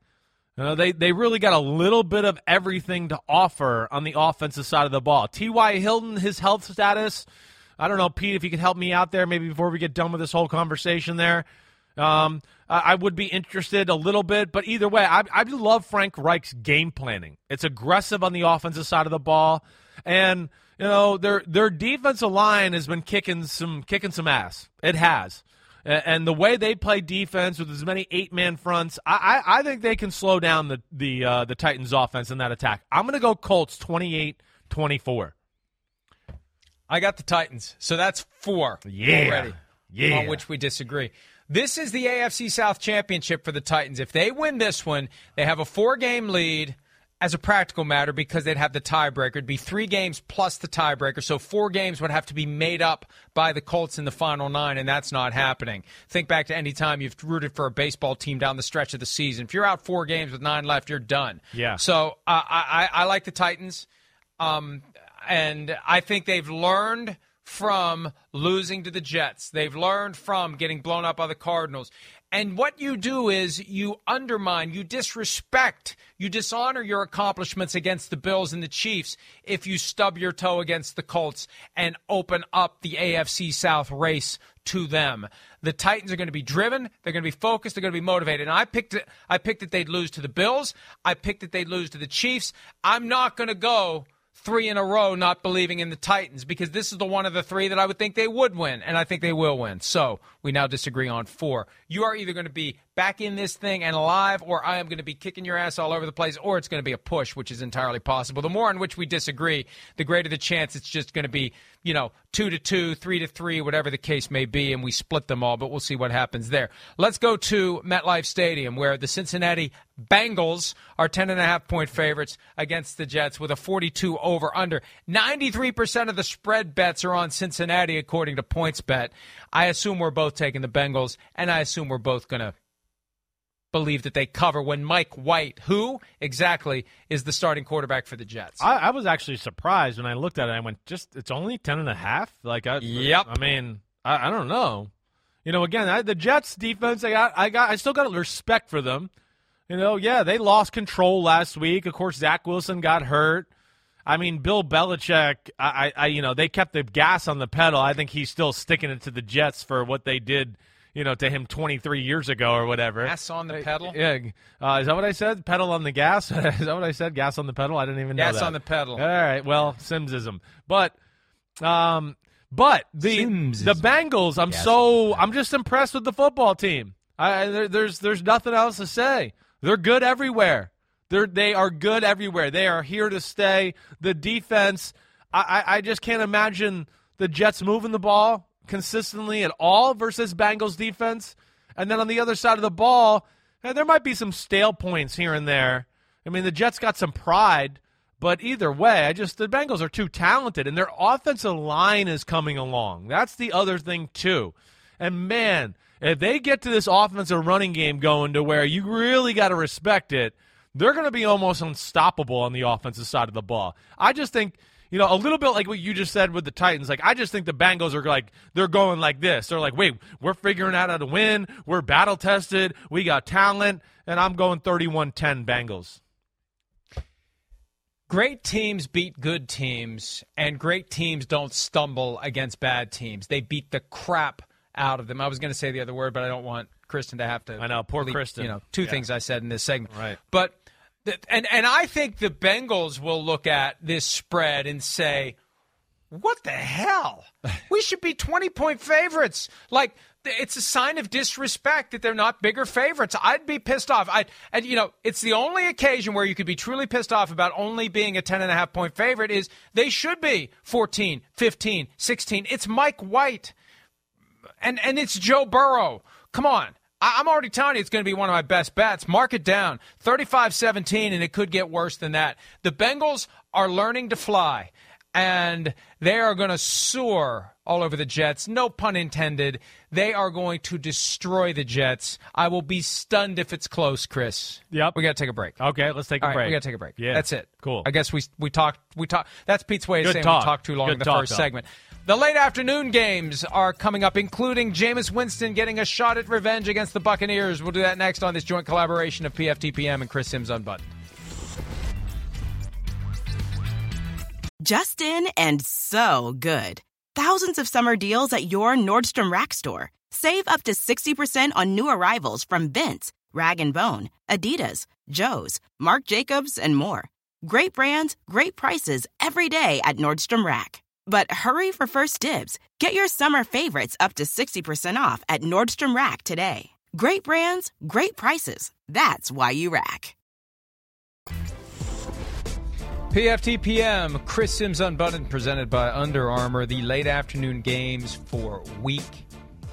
You know, they they really got a little bit of everything to offer on the offensive side of the ball. T.Y. Hilton, his health status. I don't know, Pete, if you could help me out there maybe before we get done with this whole conversation there. Um, I, I would be interested a little bit, but either way, I, I love Frank Reich's game planning. It's aggressive on the offensive side of the ball, and you know their their defensive line has been kicking some kicking some ass. It has, and the way they play defense with as many eight man fronts, I, I I think they can slow down the the uh, the Titans offense in that attack. I'm going to go Colts 28-24.
I got the Titans. So that's four
Yeah.
already
Yeah.
on which we disagree. This is the AFC South Championship for the Titans. If they win this one, they have a four game lead as a practical matter because they'd have the tiebreaker. It'd be three games plus the tiebreaker. So four games would have to be made up by the Colts in the final nine, and that's not happening. Think back to any time you've rooted for a baseball team down the stretch of the season. If you're out four games with nine left, you're done.
Yeah.
So uh, I, I, I like the Titans. Um, and I think they've learned from losing to the Jets. They've learned from getting blown up by the Cardinals. And what you do is you undermine, you disrespect, you dishonor your accomplishments against the Bills and the Chiefs if you stub your toe against the Colts and open up the AFC South race to them. The Titans are going to be driven, they're going to be focused, they're going to be motivated. And I picked it I picked that they'd lose to the Bills, I picked that they'd lose to the Chiefs. I'm not going to go three in a row not believing in the Titans because this is the one of the three that I would think they would win, and I think they will win. So we now disagree on four. You are either going to be back in this thing and alive, or I am going to be kicking your ass all over the place, or it's going to be a push, which is entirely possible. The more on which we disagree, the greater the chance it's just going to be, you know, two to two, three to three, whatever the case may be, and we split them all, but we'll see what happens there. Let's go to MetLife Stadium, where the Cincinnati Bengals are 10.5 point favorites against the Jets with a 42 over under. 93% of the spread bets are on Cincinnati, according to PointsBet. I assume we're both taking the Bengals, and I assume we're both going to believe that they cover when Mike White, who exactly is the starting quarterback for the Jets.
I, I was actually surprised when I looked at it. I went, just it's only ten and a half. Like, I,
Yep.
I mean, I, I don't know. You know, again, I, the Jets defense, I got, I got, I still got respect for them. You know, yeah, they lost control last week. Of course, Zach Wilson got hurt. I mean, Bill Belichick, I, I, I, you know, they kept the gas on the pedal. I think he's still sticking it to the Jets for what they did, you know, to him 23 years ago or whatever.
Gas on the pedal?
Yeah, uh, is that what I said? Pedal on the gas? is that what I said? Gas on the pedal? I didn't even know
Gas
that.
on the pedal.
All right. Well, Simsism, but um, but the
Simsism.
the Bengals. I'm
Gas
so I'm just impressed with the football team. I there, there's there's nothing else to say. They're good everywhere. They're they are good everywhere. They are here to stay. The defense. I I, I just can't imagine the Jets moving the ball consistently at all versus Bengals defense. And then on the other side of the ball, there might be some stale points here and there. I mean, the Jets got some pride, but either way, I just the Bengals are too talented, and their offensive line is coming along. That's the other thing too. And man, if they get to this offensive running game going to where you really got to respect it, they're going to be almost unstoppable on the offensive side of the ball. I just think you know, a little bit like what you just said with the Titans. Like, I just think the Bengals are like, they're going like this. They're like, wait, we're figuring out how to win. We're battle tested. We got talent. And I'm going 31 10 Bengals.
Great teams beat good teams, and great teams don't stumble against bad teams. They beat the crap out of them. I was going to say the other word, but I don't want Kristen to have to.
I know, poor
leak,
Kristen.
You know, two
Yeah.
things I said in this segment.
Right.
But and and I think the Bengals will look at this spread and say, what the hell? We should be 20 point favorites. Like, it's a sign of disrespect that they're not bigger favorites. I'd be pissed off. I, and you know, it's the only occasion where you could be truly pissed off about only being a 10 and a half point favorite is they should be 14, 15, 16. It's Mike White. And, and it's Joe Burrow. Come on. I'm already telling you it's going to be one of my best bets. Mark it down 35 17, and it could get worse than that. The Bengals are learning to fly, and they are going to soar all over the Jets. No pun intended. They are going to destroy the Jets. I will be stunned if it's close, Chris.
Yep.
We got to take a break.
Okay, let's take a
All right,
break.
we got to take a break.
Yeah.
That's it.
Cool.
I guess we we talked we talked. That's Pete's way of
Good
saying
talk.
we talked too long
Good
in the
talk,
first
though.
segment. The late afternoon games are coming up, including Jameis Winston getting a shot at revenge against the Buccaneers. We'll do that next on this joint collaboration of PFTPM and Chris Sims Unbuttoned.
Justin and so good. Thousands of summer deals at your Nordstrom Rack store. Save up to 60% on new arrivals from Vince, Rag & Bone, Adidas, Joe's, Marc Jacobs, and more. Great brands, great prices every day at Nordstrom Rack. But hurry for first dibs. Get your summer favorites up to 60% off at Nordstrom Rack today. Great brands, great prices. That's why you rack.
PFTPM, Chris Sims Unbuttoned, presented by Under Armour, the late afternoon games for week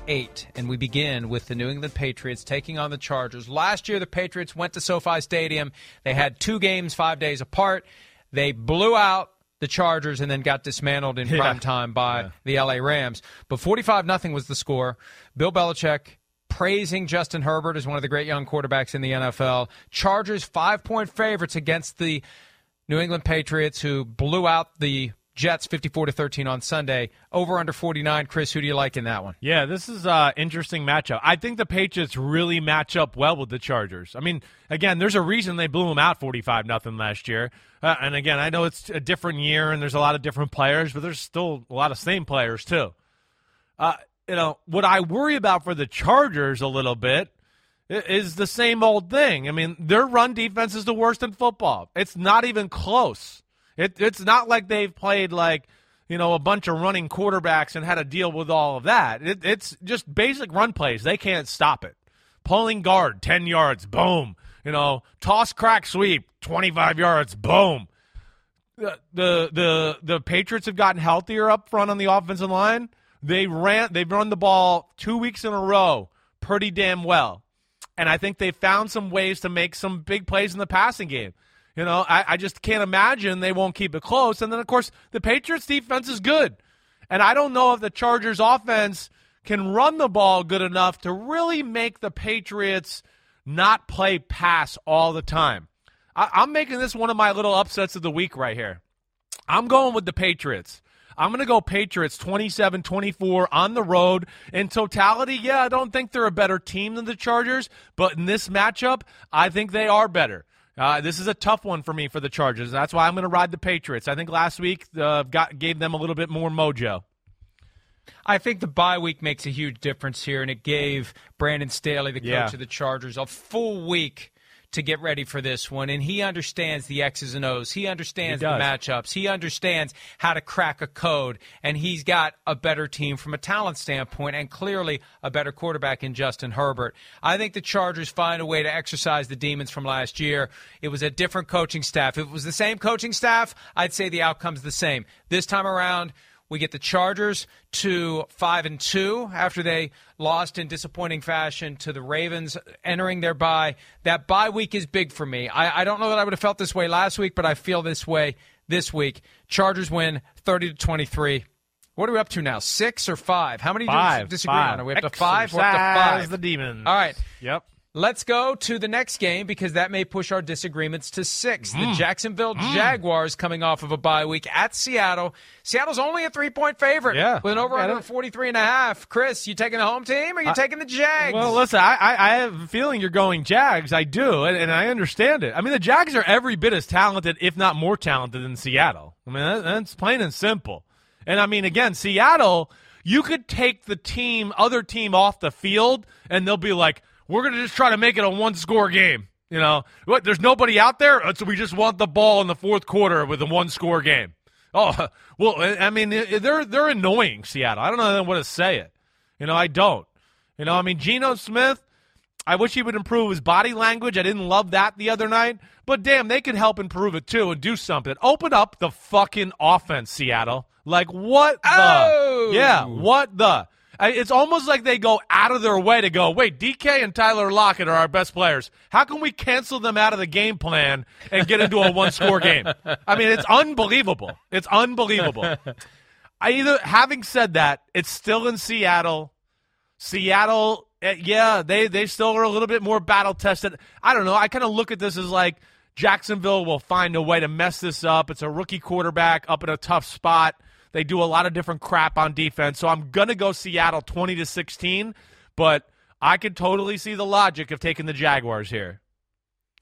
eight. And we begin with the New England Patriots taking on the Chargers. Last year, the Patriots went to SoFi Stadium. They had two games five days apart. They blew out the Chargers and then got dismantled in
Yeah.
prime time by the LA Rams. But 45 nothing was the score. Bill Belichick praising Justin Herbert as one of the great young quarterbacks in the NFL. Chargers five point favorites against the New England Patriots who blew out the Jets 54 to 13 on Sunday. Over under 49. Chris, who do you like in that one?
Yeah, this is an interesting matchup. I think the Patriots really match up well with the Chargers. I mean, again, there's a reason they blew them out 45 nothing last year. Uh, and again, I know it's a different year and there's a lot of different players, but there's still a lot of same players too. Uh, you know, what I worry about for the Chargers a little bit is the same old thing. I mean, their run defense is the worst in football. It's not even close. It, it's not like they've played like you know a bunch of running quarterbacks and had to deal with all of that. It, it's just basic run plays. They can't stop it. Pulling guard, ten yards, boom. You know, toss, crack, sweep, twenty-five yards, boom. The the the, the Patriots have gotten healthier up front on the offensive line. They ran. They've run the ball two weeks in a row, pretty damn well and I think they found some ways to make some big plays in the passing game. You know, I, I just can't imagine they won't keep it close. And then, of course, the Patriots' defense is good. And I don't know if the Chargers' offense can run the ball good enough to really make the Patriots not play pass all the time. I, I'm making this one of my little upsets of the week right here. I'm going with the Patriots. I'm going to go Patriots 27 24 on the road. In totality, yeah, I don't think they're a better team than the Chargers, but in this matchup, I think they are better. Uh, this is a tough one for me for the Chargers. That's why I'm going to ride the Patriots. I think last week uh, got gave them a little bit more mojo.
I think the bye week makes a huge difference here, and it gave Brandon Staley, the coach
Yeah.
of the Chargers, a full week to get ready for this one. And he understands the X's and O's. He understands
He
the matchups. He understands how to crack a code. And he's got a better team from a talent standpoint and clearly a better quarterback in Justin Herbert. I think the Chargers find a way to exercise the demons from last year. It was a different coaching staff. If it was the same coaching staff, I'd say the outcome's the same. This time around, we get the Chargers to five and two after they lost in disappointing fashion to the Ravens, entering their bye. That bye week is big for me. I, I don't know that I would have felt this way last week, but I feel this way this week. Chargers win thirty to twenty three. What are we up to now? Six or five? How many do we disagree
five.
on? Are we up to five? We're up to five.
the demons.
All right.
Yep.
Let's go to the next game because that may push our disagreements to six.
Mm.
The Jacksonville Jaguars coming off of a bye week at Seattle. Seattle's only a three point favorite
Yeah,
with an over
I
under
get
43 and a half. Chris, you taking the home team or you taking the Jags?
Well, listen, I, I, I have a feeling you're going Jags. I do, and, and I understand it. I mean, the Jags are every bit as talented, if not more talented, than Seattle. I mean, that, that's plain and simple. And I mean, again, Seattle, you could take the team, other team off the field, and they'll be like, "We're going to just try to make it a one-score game." You know, what? There's nobody out there, uh, so we just want the ball in the fourth quarter with a one-score game. Oh well, I mean they're they're annoying Seattle. I don't know what to say it. You know, I don't. You know, I mean Geno Smith. I wish he would improve his body language. I didn't love that the other night, but damn, they could help improve it too and do something. Open up the fucking offense, Seattle. Like what the?
Oh!
Yeah, what the? It's almost like they go out of their way to go, wait, DK and Tyler Lockett are our best players. How can we cancel them out of the game plan and get into a one score game? I mean, it's unbelievable. It's unbelievable. I either, having said that, it's still in Seattle. Seattle, eh, yeah, they, they still are a little bit more battle tested. I don't know. I kind of look at this as like Jacksonville will find a way to mess this up. It's a rookie quarterback up in a tough spot. They do a lot of different crap on defense. So I'm going to go Seattle 20 to 16, but I could totally see the logic of taking the Jaguars here.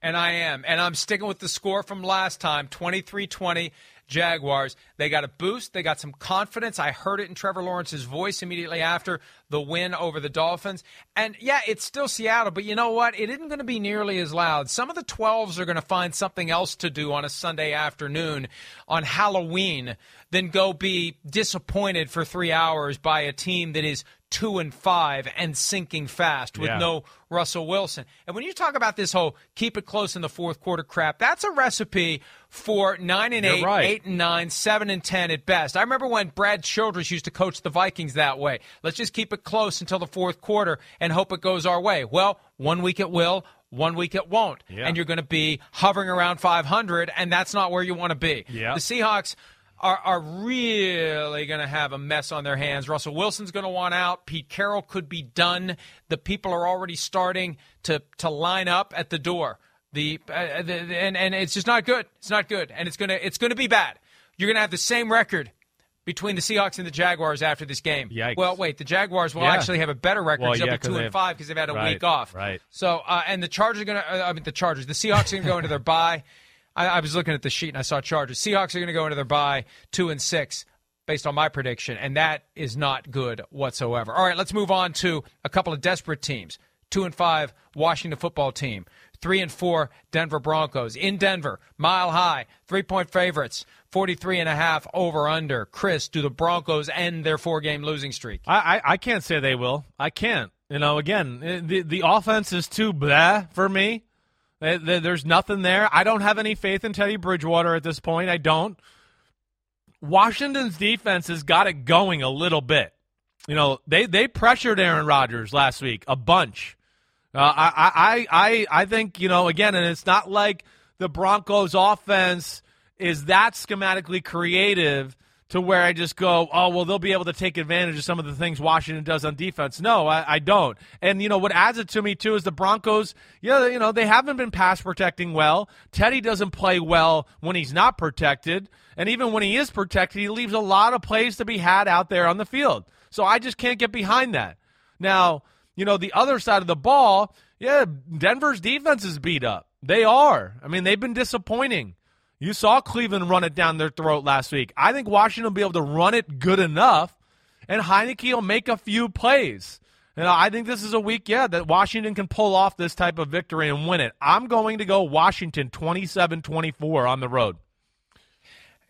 And I am. And I'm sticking with the score from last time 23 20. Jaguars. They got a boost. They got some confidence. I heard it in Trevor Lawrence's voice immediately after the win over the Dolphins. And yeah, it's still Seattle, but you know what? It isn't going to be nearly as loud. Some of the 12s are going to find something else to do on a Sunday afternoon on Halloween than go be disappointed for three hours by a team that is two and five and sinking fast with
Yeah.
no Russell Wilson. And when you talk about this whole keep it close in the fourth quarter crap, that's a recipe for nine and
You're
eight,
right.
eight and nine, seven and ten at best. I remember when Brad Childress used to coach the Vikings that way. Let's just keep it close until the fourth quarter and hope it goes our way. Well, one week it will. One week it won't.
Yeah.
And you're going to be hovering around 500, and that's not where you want to be.
Yeah.
The Seahawks are, are really going to have a mess on their hands. Russell Wilson's going to want out. Pete Carroll could be done. The people are already starting to, to line up at the door. The, uh, the, and, and it's just not good. It's not good, and it's gonna it's gonna be bad. You're gonna have the same record between the Seahawks and the Jaguars after this game.
Yikes.
Well, wait, the Jaguars will
Yeah.
actually have a better record.
Well,
they'll
yeah,
be two and
have-
five because they've had a
Right,
week off.
right.
So, uh, and the Chargers are going to, uh, I mean, the Chargers, the Seahawks are going to go into their bye. I, I was looking at the sheet and I saw Chargers. Seahawks are going to go into their bye two and six based on my prediction, and that is not good whatsoever. All right, let's move on to a couple of desperate teams. Two and five, Washington football team. Three and four, Denver Broncos. In Denver, mile high, three point favorites, 43 and a half over under. Chris, do the Broncos end their four game losing streak?
I, I, I can't say they will. I can't. You know, again, eh, the the offense is too blah for me. There- There's nothing there. I don't have any faith in Teddy Bridgewater at this point. I don't. Washington's defense has got it going a little bit. You know, they they pressured Aaron Rodgers last week a bunch. Uh, I, I I I think you know again, and it's not like the Broncos' offense is that schematically creative to where I just go, oh well, they'll be able to take advantage of some of the things Washington does on defense. No, I, I don't. And you know what adds it to me too is the Broncos. Yeah, you know they haven't been pass protecting well. Teddy doesn't play well when he's not protected, and even when he is protected, he leaves a lot of plays to be had out there on the field. So I just can't get behind that. Now, you know, the other side of the ball, yeah, Denver's defense is beat up. They are. I mean, they've been disappointing. You saw Cleveland run it down their throat last week. I think Washington will be able to run it good enough, and Heinicke will make a few plays. And I think this is a week, yeah, that Washington can pull off this type of victory and win it. I'm going to go Washington 27 24 on the road.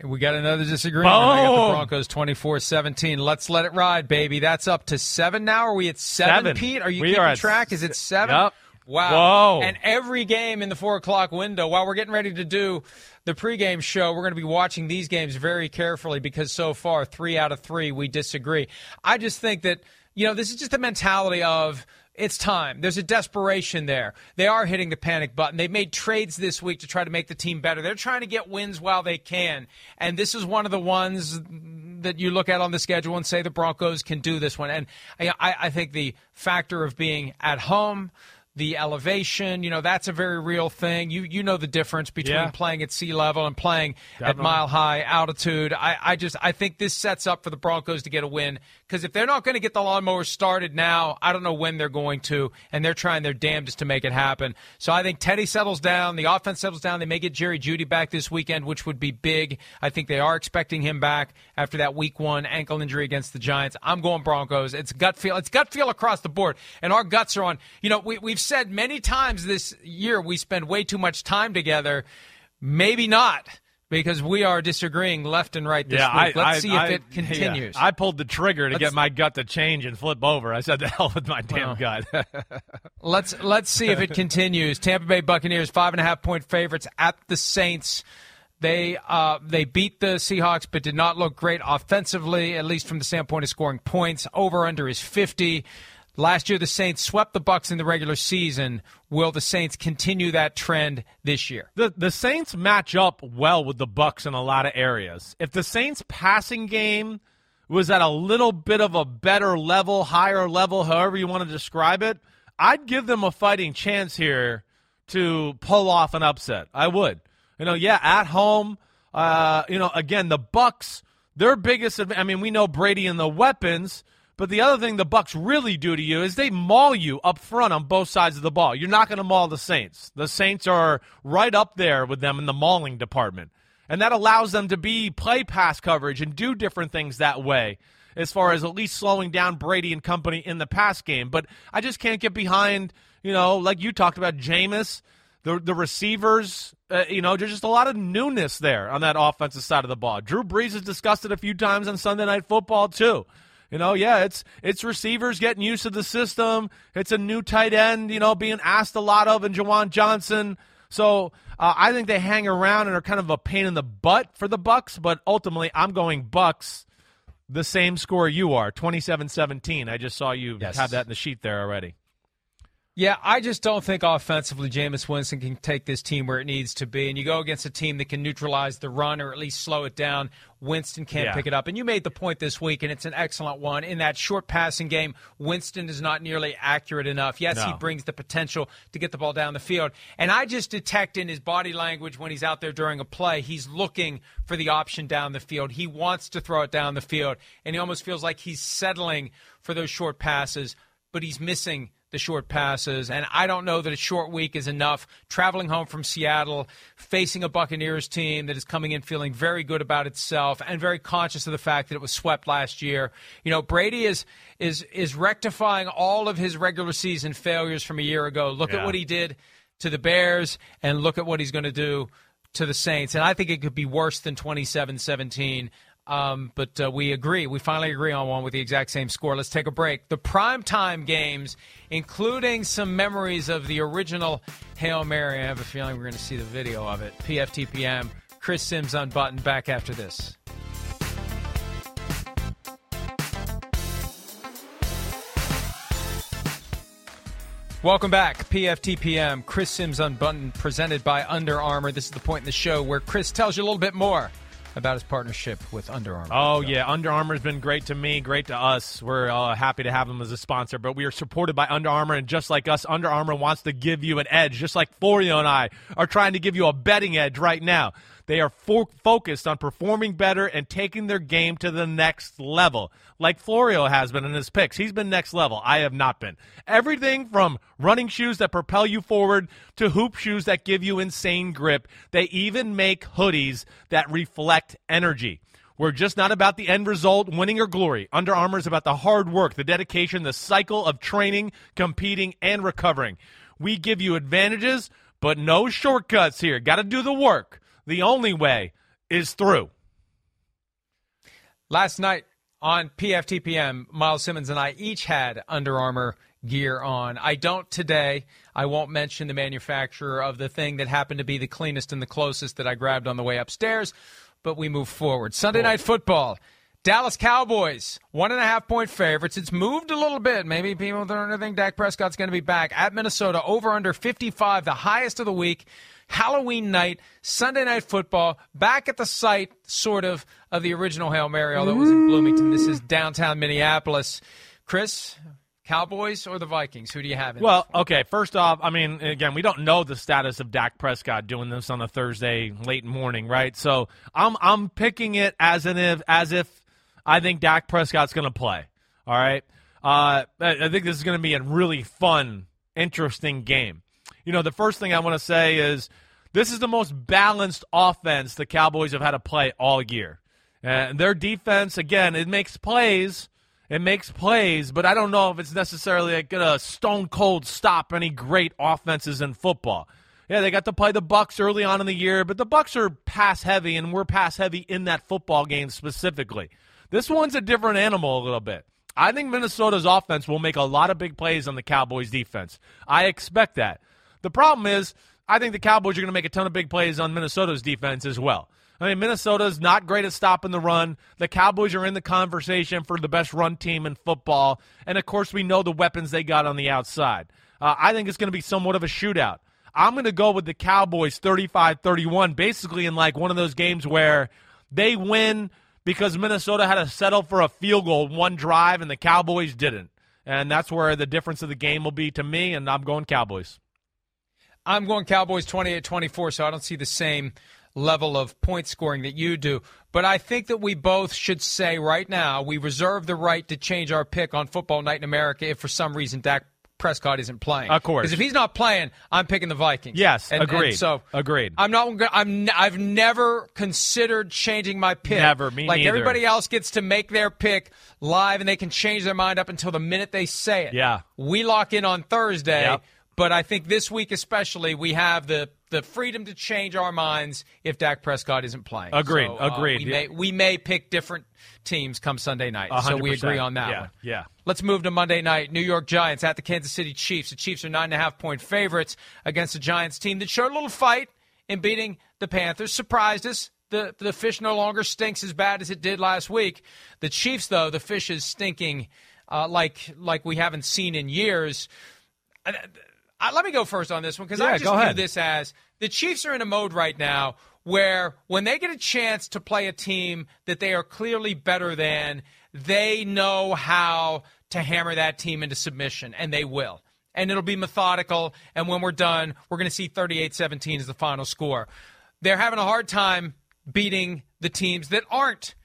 We got another disagreement. I got the Broncos 24-17. Let's let it ride, baby. That's up to seven now. Are we at seven,
Seven.
Pete? Are you
We
keeping track? Is it seven?
Yep.
Wow.
Whoa.
And every game in the four o'clock window, while we're getting ready to do the pregame show, we're going to be watching these games very carefully because so far, three out of three, we disagree. I just think that, you know, this is just the mentality of it's time. There's a desperation there. They are hitting the panic button. They made trades this week to try to make the team better. They're trying to get wins while they can. And this is one of the ones that you look at on the schedule and say the Broncos can do this one. And I, I I think the factor of being at home, the elevation, you know, that's a very real thing. You you know the difference between
Yeah.
playing at sea level and playing at mile high altitude. I, I just I think this sets up for the Broncos to get a win because if they're not going to get the lawnmower started now, I don't know when they're going to, and they're trying their damnedest to make it happen. So I think Teddy settles down, the offense settles down. They may get Jerry Jeudy back this weekend, which would be big. I think they are expecting him back after that Week One ankle injury against the Giants. I'm going Broncos. It's gut feel. It's gut feel across the board, and our guts are on. You know, we, we've said many times this year we spend way too much time together. Maybe not. Because we are disagreeing left and right this
yeah,
week.
I,
Let's
I,
see
I,
if it continues.
Yeah, I pulled the trigger to
Let's,
get my gut to change and flip over. I said, "The hell with my damn
well,
gut."
let's let's see if it continues. Tampa Bay Buccaneers five and a half point favorites at the Saints. They uh, they beat the Seahawks, but did not look great offensively, at least from the standpoint of scoring points. Over under is fifty. Last year, the Saints swept the Bucks in the regular season. Will the Saints continue that trend this year?
The the Saints match up well with the Bucks in a lot of areas. If the Saints passing game was at a little bit of a better level, higher level, however you want to describe it, I'd give them a fighting chance here to pull off an upset. I would. You know, yeah, at home, uh, you know, again, the Bucks, their biggest I mean, we know Brady and the weapons, but the other thing the Bucks really do to you is they maul you up front on both sides of the ball. You're not going to maul the Saints. The Saints are right up there with them in the mauling department. And that allows them to be play pass coverage and do different things that way as far as at least slowing down Brady and company in the pass game. But I just can't get behind, you know, like you talked about Jameis, the the receivers, uh, you know, there's just a lot of newness there on that offensive side of the ball. Drew Brees has discussed it a few times on Sunday Night Football too. You know, yeah, it's it's receivers getting used to the system. It's a new tight end, you know, being asked a lot of, and Juwan Johnson. So uh, I think they hang around and are kind of a pain in the butt for the Bucks. But ultimately, I'm going Bucks. The same score you are, 27-17. I just saw you
yes.
have that in the sheet there already.
Yeah, I just don't think offensively Jameis Winston can take this team where it needs to be. And you go against a team that can neutralize the run or at least slow it down. Winston can't
Yeah.
pick it up. And you made the point this week, and it's an excellent one. In that short passing game, Winston is not nearly accurate enough. Yes, he brings the potential to get the ball down the field. And I just detect in his body language when he's out there during a play, he's looking for the option down the field. He wants to throw it down the field. And he almost feels like he's settling for those short passes, but he's missing the short passes. And I don't know that a short week is enough. Traveling home from Seattle, facing a Buccaneers team that is coming in feeling very good about itself and very conscious of the fact that it was swept last year. You know, Brady is is is rectifying all of his regular season failures from a year ago. Look at what he did to the Bears and look at what he's going to do to the Saints. And I think it could be worse than 27-17. Um, but uh, we agree. We finally agree on one with the exact same score. Let's take a break. The primetime games, including some memories of the original Hail Mary. I have a feeling we're going to see the video of it. PFTPM. Chris Sims unbuttoned. Back after this. Welcome back, PFTPM. Chris Sims Unbuttoned, presented by Under Armour. This is the point in the show where Chris tells you a little bit more about his partnership with Under Armour.
Oh
So-
yeah, Under Armour's been great to me, great to us. We're uh, happy to have them as a sponsor. But we are supported by Under Armour, and just like us, Under Armour wants to give you an edge, just like Florio and I are trying to give you a betting edge right now. They are fo- focused on performing better and taking their game to the next level, like Florio has been in his picks. He's been next level. I have not been. Everything from running shoes that propel you forward to hoop shoes that give you insane grip. They even make hoodies that reflect energy. We're just not about the end result, winning or glory. Under Armour is about the hard work, the dedication, the cycle of training, competing, and recovering. We give you advantages, but no shortcuts here. Got to do the work. The only way is through.
Last night on PFTPM, Myles Simmons and I each had Under Armour gear on. I don't today. I won't mention the manufacturer of the thing that happened to be the cleanest and the closest that I grabbed on the way upstairs, but we move forward. Sunday night football. Dallas Cowboys, one and a half point favorites. It's moved a little bit. Maybe people don't think Dak Prescott's going to be back. At Minnesota, over under 55, the highest of the week. Halloween night, Sunday night football, back at the site, sort of, of the original Hail Mary, although it was in Bloomington. This is downtown Minneapolis. Chris, Cowboys or the Vikings? Who do you have? In
Well, okay. First off, I mean, again, we don't know the status of Dak Prescott doing this on a Thursday late morning, right? So I'm I'm picking it as an if as if I think Dak Prescott's going to play. All right. Uh, I I think this is going to be a really fun, interesting game. You know, the first thing I want to say is this is the most balanced offense the Cowboys have had to play all year. And their defense, again, it makes plays. It makes plays, but I don't know if it's necessarily going to stone cold stop any great offenses in football. Yeah, they got to play the Bucks early on in the year, but the Bucks are pass heavy, and we're pass heavy in that football game specifically. This one's a different animal a little bit. I think Minnesota's offense will make a lot of big plays on the Cowboys' defense. I expect that. The problem is, I think the Cowboys are going to make a ton of big plays on Minnesota's defense as well. I mean, Minnesota's not great at stopping the run. The Cowboys are in the conversation for the best run team in football. And of course, we know the weapons they got on the outside. Uh, I think it's going to be somewhat of a shootout. I'm going to go with the Cowboys 35 31, basically in like one of those games where they win because Minnesota had to settle for a field goal one drive and the Cowboys didn't. And that's where the difference of the game will be to me, and I'm going Cowboys.
I'm going Cowboys 28 24, so I don't see the same level of point scoring that you do. But I think that we both should say right now we reserve the right to change our pick on Football Night in America if for some reason Dak Prescott isn't playing.
Of course,
because if he's not playing, I'm picking the Vikings.
Yes,
and,
agreed.
And so
agreed.
I'm not. I'm. I've never considered changing my pick.
Never. Me
like
neither.
everybody else gets to make their pick live, and they can change their mind up until the minute they say it.
Yeah.
We lock in on Thursday.
Yep.
But I think this week especially, we have the the freedom to change our minds if Dak Prescott isn't playing.
Agreed.
So, uh,
agreed.
We may we may pick different teams come Sunday night.
100%.
So we agree on that
yeah,
one.
Yeah.
Let's move to Monday night. New York Giants at the Kansas City Chiefs. The Chiefs are nine and a half point favorites against the Giants team that showed a little fight in beating the Panthers. Surprised us. The the fish no longer stinks as bad as it did last week. The Chiefs, though, the fish is stinking uh, like like we haven't seen in years. Uh, let me go first on this one because
Yeah,
I just view this as the Chiefs are in a mode right now where when they get a chance to play a team that they are clearly better than, they know how to hammer that team into submission, and they will. And it'll be methodical, and when we're done, we're going to see 38 17 as the final score. They're having a hard time beating the teams that aren't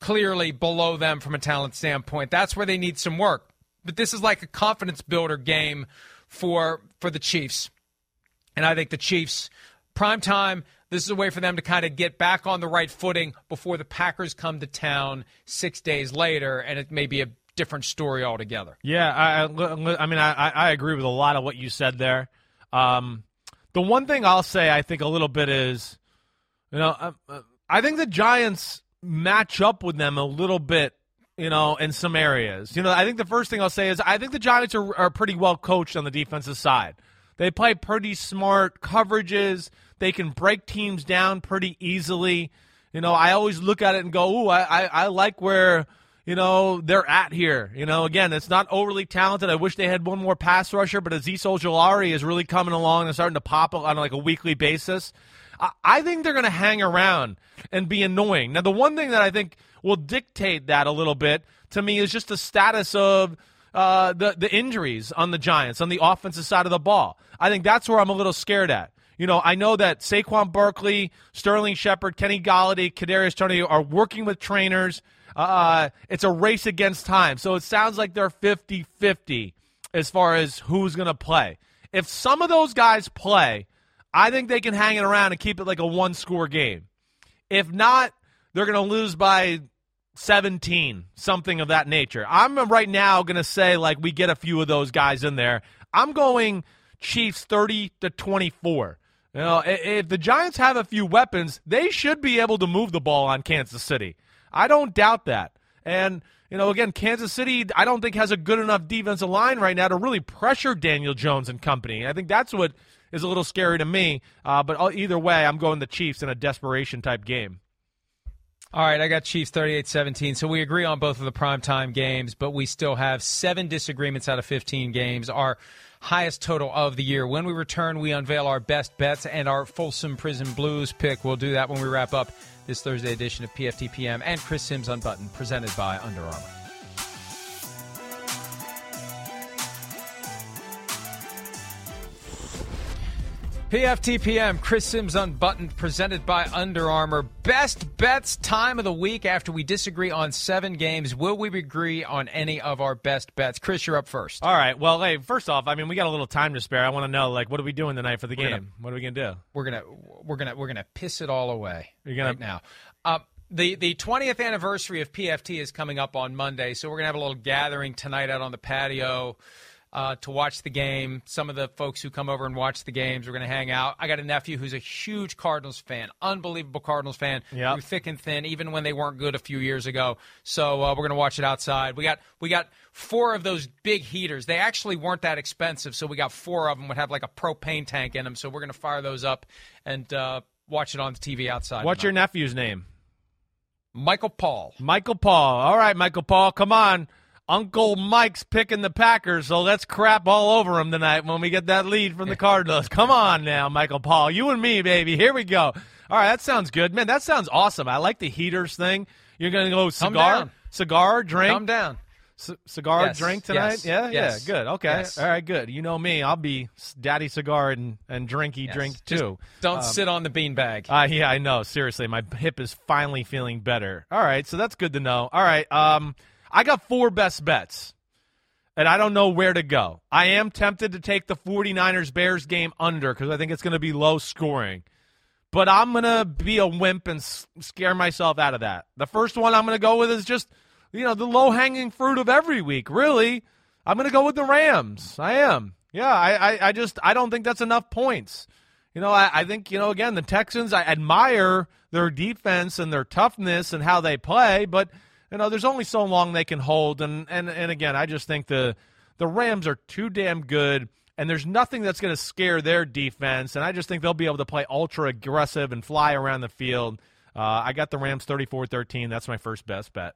clearly below them from a talent standpoint. That's where they need some work. But this is like a confidence builder game for for the Chiefs. And I think the Chiefs, prime time, this is a way for them to kind of get back on the right footing before the Packers come to town six days later, and it may be a different story altogether.
Yeah, I, I, I mean, I, I agree with a lot of what you said there. Um, the one thing I'll say, I think a little bit is, you know, uh, uh, I think the Giants match up with them a little bit, you know, in some areas. You know, I think the first thing I'll say is I think the Giants are, are pretty well coached on the defensive side. They play pretty smart coverages. They can break teams down pretty easily. You know, I always look at it and go, "Ooh, I, I, I like where." you know, they're at here. You know, again, it's not overly talented. I wish they had one more pass rusher, but Azeez Ojulari is really coming along and starting to pop on like a weekly basis. I, think they're going to hang around and be annoying. Now, the one thing that I think will dictate that a little bit to me is just the status of uh, the the injuries on the Giants on the offensive side of the ball. I think that's where I'm a little scared at. You know, I know that Saquon Barkley, Sterling Shepard, Kenny Golladay, Kadarius Toney are working with trainers. Uh, it's a race against time. So it sounds like they're 50 50 as far as who's going to play. If some of those guys play, I think they can hang it around and keep it like a one score game. If not, they're going to lose by 17, something of that nature. I'm right now going to say, like, we get a few of those guys in there. I'm going Chiefs 30 to 24. You know, if the Giants have a few weapons, they should be able to move the ball on Kansas City. I don't doubt that. And, you know, again, Kansas City, I don't think has a good enough defensive line right now to really pressure Daniel Jones and company. I think that's what is a little scary to me. Uh, but either way, I'm going the Chiefs in a desperation type game.
All right, I got Chiefs 38 17. So we agree on both of the primetime games, but we still have seven disagreements out of 15 games. Our highest total of the year. When we return, we unveil our best bets and our Folsom Prison Blues pick. We'll do that when we wrap up this Thursday edition of PFTPM and Chris Sims Unbuttoned, presented by Under Armour. PFTPM, Chris Sims Unbuttoned, presented by Under Armour. Best bets time of the week after we disagree on seven games. Will we agree on any of our best bets? Chris, you're up first.
All right. Well, hey, first off, I mean, we got a little time to spare. I want to know, like, what are we doing tonight for the game?
gonna-
what are we gonna do?
We're gonna we're gonna we're gonna piss it all away
You're gonna-
right now. Uh, the the 20th anniversary of PFT is coming up on Monday, so we're gonna have a little gathering tonight out on the patio. Uh, to watch the game. Some of the folks who come over and watch the games are going to hang out. I got a nephew who's a huge Cardinals fan, unbelievable Cardinals fan,
Yep.
through thick and thin, even when they weren't good a few years ago. So uh, we're going to watch it outside. We got we got four of those big heaters. They actually weren't that expensive, so we got four of them. Would have like a propane tank in them. So we're going to fire those up and uh, watch it on the TV outside.
What's your nephew's name?
Michael Paul?
Michael Paul. All right, Michael Paul, come on. Uncle Mike's picking the Packers, so let's crap all over him tonight when we get that lead from the Cardinals. Come on now, Michael Paul. You and me, baby. Here we go. All right, that sounds good. Man, that sounds awesome. I like the heaters thing. You're going to go cigar, cigar, drink,
Calm down.
C- cigar,
Yes,
drink tonight?
yes,
Yeah,
yes,
yeah, good. Okay. All right, good. You know me. I'll be daddy cigar and, and drinky drink
Just
too.
Don't sit on the beanbag.
Uh, yeah, I know. Seriously, my hip is finally feeling better. All right, so that's good to know. All right, um, I got four best bets, and I don't know where to go. I am tempted to take the 49ers Bears game under because I think it's going to be low scoring. But I'm going to be a wimp and scare myself out of that. The first one I'm going to go with is just, you know, the low hanging fruit of every week, really. I'm going to go with the Rams. I am. Yeah, I, I, I just, I don't think that's enough points. You know, I, I think, you know, again, the Texans, I admire their defense and their toughness and how they play, but, you know, there's only so long they can hold. And, and, and again, I just think the, the Rams are too damn good, and there's nothing that's going to scare their defense. And I just think they'll be able to play ultra aggressive and fly around the field. Uh, I got the Rams 34 13. That's my first best bet.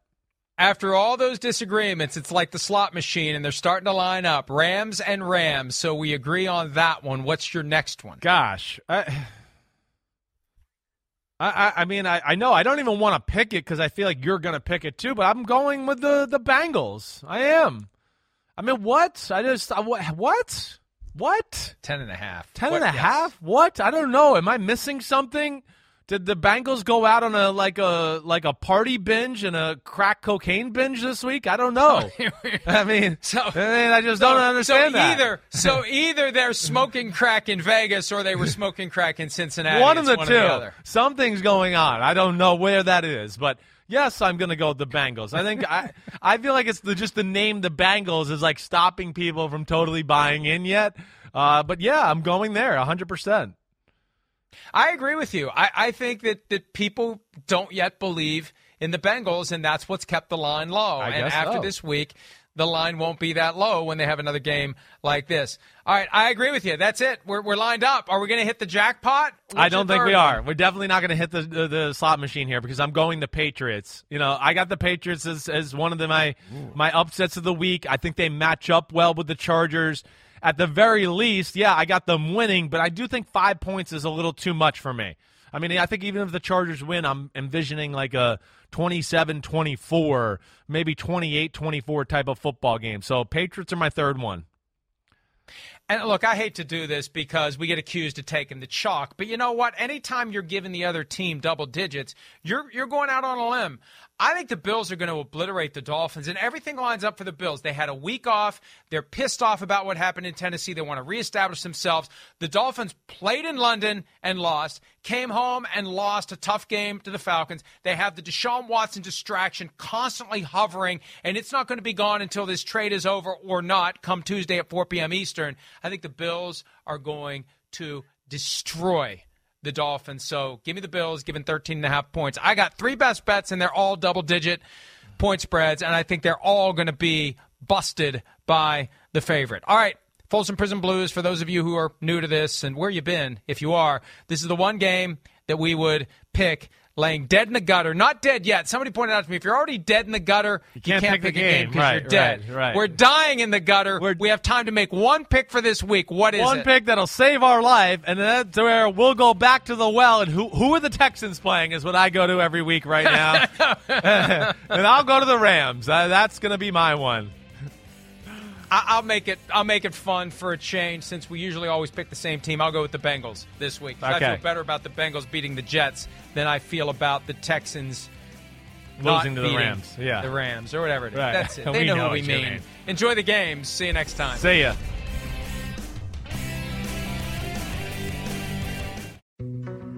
After all those disagreements, it's like the slot machine, and they're starting to line up Rams and Rams. So we agree on that one. What's your next one?
Gosh. I, I, I- I mean, I, I know I don't even want to pick it because I feel like you're going to pick it too, but I'm going with the, the Bengals. I am. I mean, what? I just, I, what? What? What?
Ten and a half.
Ten
What-
and a
yes.
half? What? I don't know. Am I missing something? Did the Bengals go out on a like a like a party binge and a crack cocaine binge this week? I don't know. I mean,
So-
I mean, I just don't understand
so
that.
either so either they're smoking crack in Vegas or they were smoking crack in Cincinnati.
one of the
one
two.
Or the other.
Something's going on. I don't know where that is, but yes, I'm going to go with the Bengals. I think I I feel like it's the, just the name the Bengals is like stopping people from totally buying in yet. Uh, but yeah, I'm going there 100. percent
I agree with you. I, I think that, that people don't yet believe in the Bengals, and that's what's kept the line low.
I
and after
so.
this week, the line won't be that low when they have another game like this. All right, I agree with you. That's it. We're, we're lined up. Are we going to hit the jackpot?
I don't think we are.
one?
We're definitely not going to hit the, the the slot machine here because I'm going the Patriots. You know, I got the Patriots as, as one of the, my my upsets of the week. I think they match up well with the Chargers. At the very least, yeah, I got them winning, but I do think five points is a little too much for me. I mean, I think even if the Chargers win, I'm envisioning like a 27 24, maybe 28 24 type of football game. So, Patriots are my third one.
And look, I hate to do this because we get accused of taking the chalk, but you know what? Anytime you're giving the other team double digits, you're you're going out on a limb. I think the Bills are going to obliterate the Dolphins, and everything lines up for the Bills. They had a week off. They're pissed off about what happened in Tennessee. They want to reestablish themselves. The Dolphins played in London and lost, came home and lost a tough game to the Falcons. They have the Deshaun Watson distraction constantly hovering, and it's not going to be gone until this trade is over or not come Tuesday at 4 p.m. Eastern. I think the Bills are going to destroy the Dolphins. So give me the Bills, given 13 and a half points. I got three best bets, and they're all double digit point spreads, and I think they're all going to be busted by the favorite. All right. Folsom Prison Blues, for those of you who are new to this and where you been, if you are, this is the one game that we would pick laying dead in the gutter. Not dead yet. Somebody pointed out to me, if you're already dead in the gutter, you
can't pick
pick
the
a game
game.
because
Right,
you're dead.
right, right.
We're dying in the gutter.
We're-
we have time to make one pick for this week. What is
one
it?
pick that'll save our life, and that's where we'll go back to the well. And who who are the Texans playing is what I go to every week right now. and I'll go to the Rams. Uh, that's going to be my one.
I'll make it. I'll make it fun for a change. Since we usually always pick the same team, I'll go with the Bengals this week.
Okay.
I feel better about the Bengals beating the Jets than I feel about the Texans
Losing to the Rams. Yeah.
the Rams or whatever it is.
Right.
That's it. They
We
know,
know
what we mean.
mean.
Enjoy the games. See you next time.
See ya.